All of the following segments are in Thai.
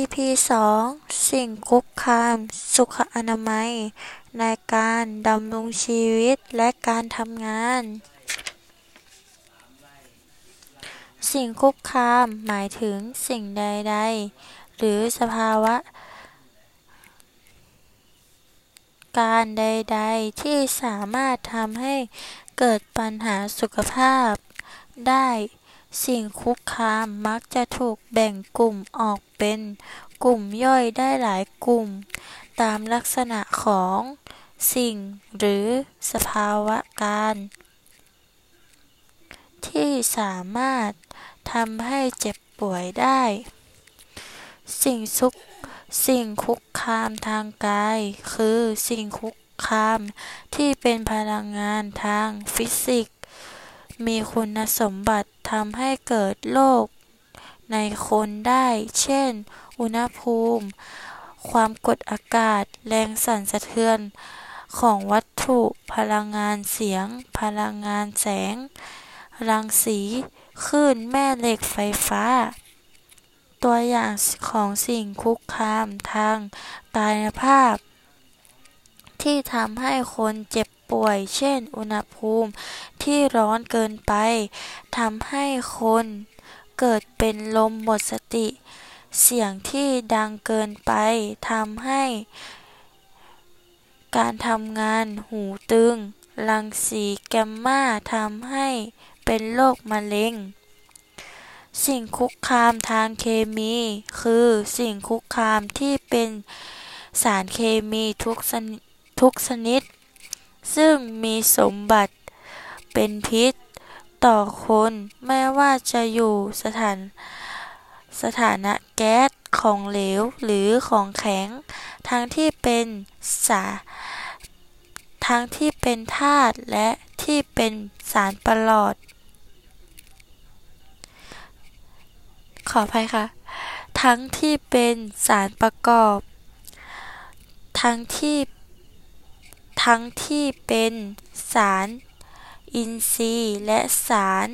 EP 2 สิ่งคุกคาม สุขอนามัย ในการดำรงชีวิตและการทำงาน สิ่งคุกคามหมายถึงสิ่งใด ๆ หรือสภาวะ การใด ๆ ที่สามารถทำให้เกิดปัญหาสุขภาพได้ สิ่งคุกคามมักจะถูกแบ่งกลุ่มออกเป็นกลุ่มย่อยได้หลายกลุ่ม ตามลักษณะของสิ่งหรือสภาวะการ ที่สามารถทำให้เจ็บป่วยได้ สิ่งซุกสิ่งคุกคามทางกาย คือสิ่งคุกคามที่เป็นพลังงานทางฟิสิกส์มีคุณสมบัติ ทำให้เกิดโรคในคนได้ เช่น อุณหภูมิ ความกดอากาศ แรงสั่นสะเทือนของวัตถุ พลังงานเสียง พลังงานแสง รังสี คลื่นแม่เหล็กไฟฟ้า ตัวอย่างของสิ่งคุกคามทางกายภาพ ที่ทำให้คนเจ็บ ป่วย เช่น อุณหภูมิที่ร้อนเกินไปทำให้คนเกิดเป็นลมหมดสติ เสียงที่ดังเกินไปทำให้การทำงานหูตึง รังสีแกมมาทำให้เป็นโรคมะเร็ง สิ่งคุกคามทางเคมี คือสิ่งคุกคามที่เป็นสารเคมีทุกชนิด ซึ่งมีสมบัติเป็นพิษต่อคนไม่ว่าจะอยู่สถานสถานะแก๊สของเหลวหรือของแข็ง ทั้งที่เป็นสาทั้งที่เป็นธาตุและที่เป็นสารประหลอด ขออภัยค่ะ ทั้งที่เป็นสารประกอบ ทั้งที่ ทั้งที่เป็นสารอินทรีย์และสาร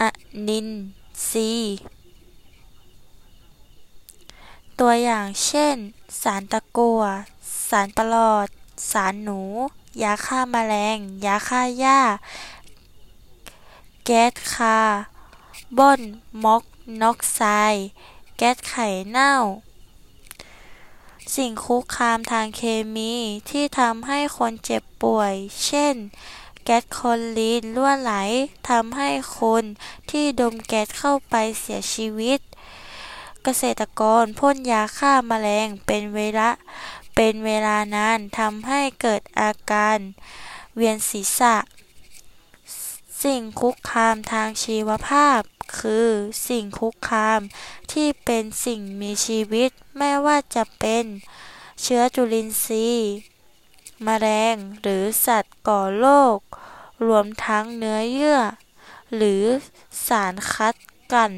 อนินทรีย์ ตัวอย่างเช่น สารตะกั่ว สารปลอด สารหนู ยาฆ่าแมลง ยาฆ่าหญ้า แก๊สคาร์บอนมอกนอกไซด์ แก๊สไข่เน่า สิ่งคุกคามทางเคมีที่ทำให้คนเจ็บป่วย เช่น แก๊สคลอรีนรั่วไหลทำให้คนที่ดมแก๊สเข้าไปเสียชีวิต เกษตรกรพ่นยาฆ่าแมลงเป็นเวลาเป็นเวลานานทำให้เกิดอาการเวียนศีรษะ สิ่งคุกคามทางชีวภาพ คือสิ่งคุกคาม ที่เป็นสิ่งมีชีวิต ไม่ว่าจะเป็นเชื้อจุลินทรีย์แมลงหรือสัตว์ก่อโรครวมทั้งเนื้อเยื่อ หรือสารคัดกัน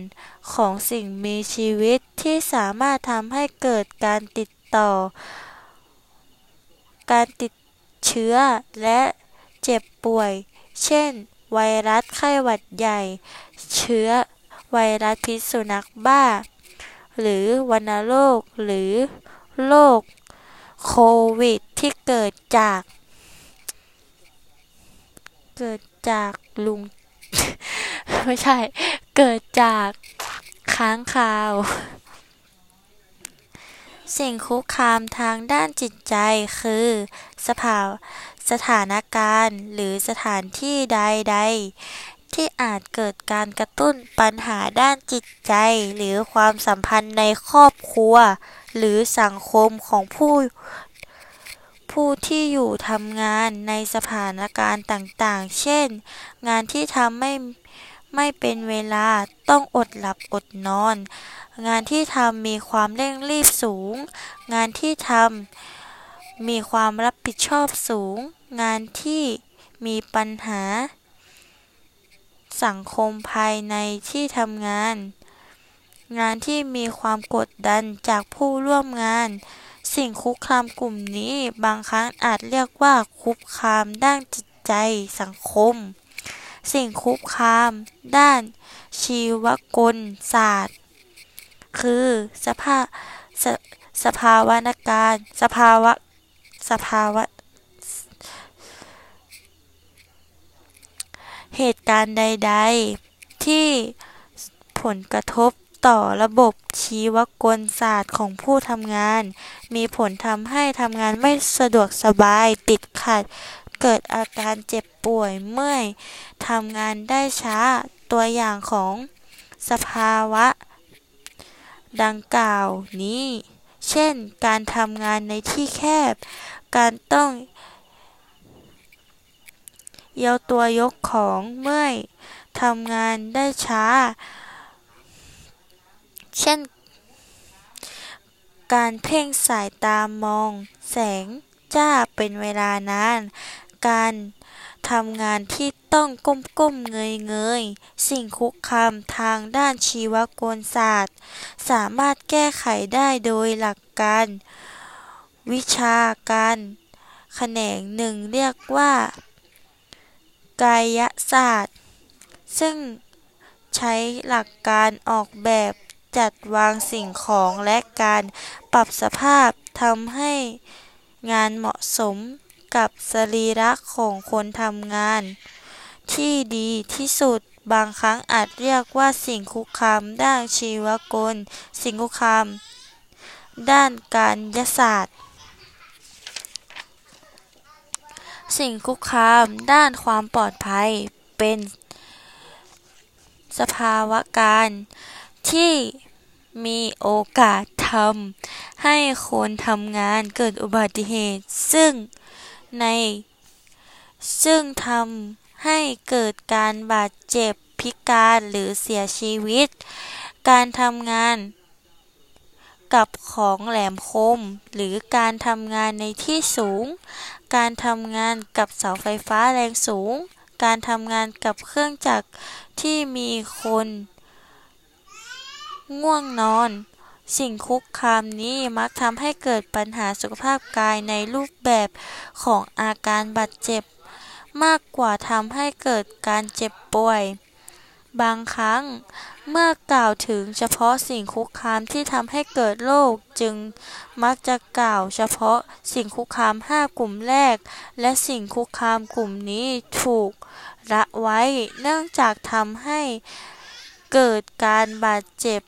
ของสิ่งมีชีวิตที่สามารถทำให้เกิดการติดต่อ การติดเชื้อและเจ็บป่วย เช่น ไวรัสไข้หวัดใหญ่ เชื้อ ไวรัสพิษสุนัขบ้า หรือวัณโรคหรือโรคโควิดที่เกิดจาก เกิดจากลุง ไม่ใช่ เกิดจากค้างคาว สิ่งคุกคามทางด้านจิตใจคือ สภาสถานการณ์หรือสถานที่ใดๆ ที่อาจเกิดการกระตุ้นปัญหาด้านจิตใจ หรือความสัมพันธ์ในครอบครัว หรือสังคมของผู้ผู้ที่อยู่ทำงานในสถานการณ์ต่างๆ เช่น งานที่ทำไม่ไม่เป็นเวลาต้องอดหลับอดนอน งานที่ทำมีความเร่งรีบสูง งานที่ทำมีความรับผิดชอบสูง งานที่มีปัญหา สังคมภายในที่ทำงาน งานที่มีความกดดันจากผู้ร่วมงาน สิ่งคุกคามกลุ่มนี้บางครั้งอาจเรียกว่าคุกคามด้านจิตใจสังคม สิ่งคุกคาม ด้าน ชีวกลศาสตร์ คือสภาสสภาวะการสภาวะสภาวะ เหตุการณ์ใด ๆ ที่ผลกระทบต่อระบบชีวกลศาสตร์ของผู้ทำงาน มีผลทำให้ทำงานไม่สะดวกสบายติดขัด เกิดอาการเจ็บป่วยเมื่อยทำงานได้ช้าตัวอย่างของสภาวะ ดังกล่าวนี้ เช่น การทำงานในที่แคบ การต้อง เยาตัวยกของเมื่อยทำงานได้ช้า เช่น การเพ่งสายตามอง แสงจ้าเป็นเวลานาน การทำงานที่ต้องก้มๆเงยๆ สิ่งคุกคามทางด้านชีวกลศาสตร์ สามารถแก้ไขได้โดยหลักการ วิชาการ แขนงหนึ่งเรียกว่า กายศาสตร์ ซึ่งใช้หลักการออกแบบจัดวางสิ่งของและการปรับสภาพทำให้งานเหมาะสมกับสรีระของคนทำงาน ที่ดีที่สุดบางครั้งอาจเรียกว่าสิ่งคุกคามด้านชีวกล สิ่งคุกคามด้านการยศาสตร์ สิ่งคุกคามด้านความปลอดภัยเป็น สภาวะการที่มีโอกาสทำให้คนทำงานเกิดอุบัติเหตุ ซึ่งใน ซึ่งทำให้เกิดการบาดเจ็บพิการหรือเสียชีวิต การทำงาน กับของแหลมคม หรือการทำงานในที่สูง การทำงานกับเสาไฟฟ้าแรงสูง การทำงานกับเครื่องจักรที่มีคน ง่วงนอน สิ่งคุกคามนี้มักทำให้เกิดปัญหาสุขภาพกายในรูปแบบของอาการบาดเจ็บ มากกว่าทำให้เกิดการเจ็บป่วย บางครั้ง เมื่อกล่าวถึงเฉพาะสิ่งคุกคามที่ทำให้เกิดโรคจึงมักจะกล่าวเฉพาะสิ่งคุกคามห้ากลุ่มแรก และสิ่งคุกคามกลุ่มนี้ถูกละไว้ เนื่องจากทำให้เกิดการบาดเจ็บ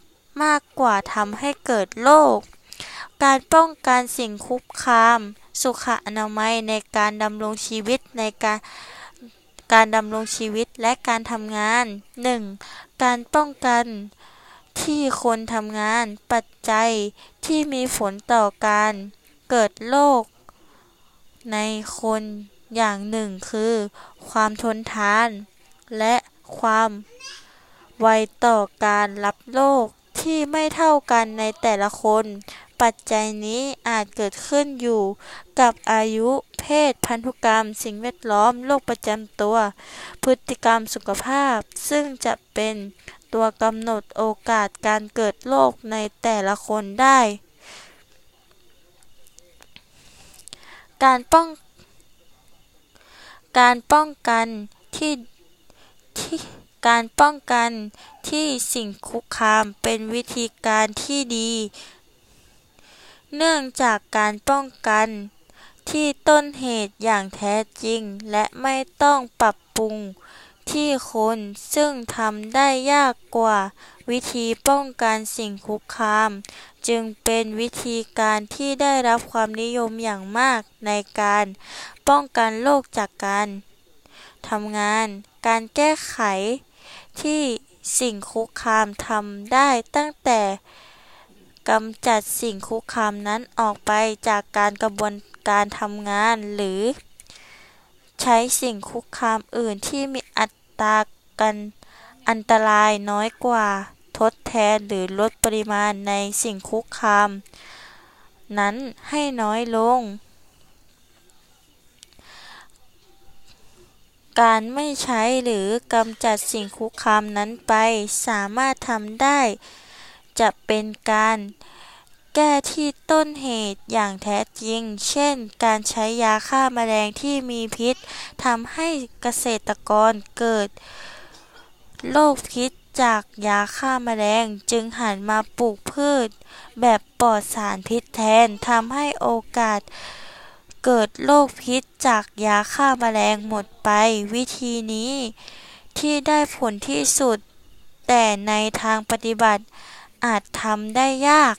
มากกว่าทำให้เกิดโรคการป้องกันสิ่งคุกคาม สุขอนามัยในการดำรงชีวิตในการ การดำรงชีวิตและการทำงาน 1. การป้องกันที่คนทำงาน ปัจจัยที่มีผลต่อการเกิดโรคในคนอย่างหนึ่งคือ ความทนทาน และความไวต่อการรับโรคที่ไม่เท่ากันในแต่ละคน ปัจจัยนี้อาจเกิดขึ้นอยู่กับอายุ เพศ พันธุกรรม สิ่งแวดล้อม โรคประจำตัว พฤติกรรมสุขภาพ ซึ่งจะเป็นตัวกำหนดโอกาสการเกิดโรคในแต่ละคนได้ การป้อง การป้องกันที่ที่การป้องกันที่สิ่งคุกคามเป็นวิธีการที่ดี เนื่องจากการป้องกันที่ต้นเหตุอย่างแท้จริง และไม่ต้องปรับปรุงที่คนซึ่งทำได้ยากกว่าวิธีป้องกันสิ่งคุกคาม จึงเป็นวิธีการที่ได้รับความนิยมอย่างมากในการป้องกันโรคจากการทำงาน การแก้ไขที่สิ่งคุกคามทำได้ตั้งแต่ กำจัดสิ่งคุกคามนั้นออกไปจากการกระบวนการทำงาน หรือใช้สิ่งคุกคามอื่นที่มีอัตรากันอันตรายน้อยกว่าทดแทนหรือลดปริมาณในสิ่งคุกคาม นั้นให้น้อยลง การไม่ใช้หรือกำจัดสิ่งคุกคามนั้นไปสามารถทำได้ จะเป็นการแก้ที่ต้นเหตุอย่างแท้จริง เช่น การใช้ยาฆ่ามาแมลงที่มีพิษทำให้เกษตรกรเกิดโรคพิษจากยาฆ่าแมลงจึงหันมาปลูกพืช แบบปลอดสารพิษแทนทำให้โอกาสเกิดโรคพิษจากยาฆ่าแมลงหมดไป วิธีนี้ที่ได้ผลที่สุด แต่ในทางปฏิบัติ อาจทำได้ยาก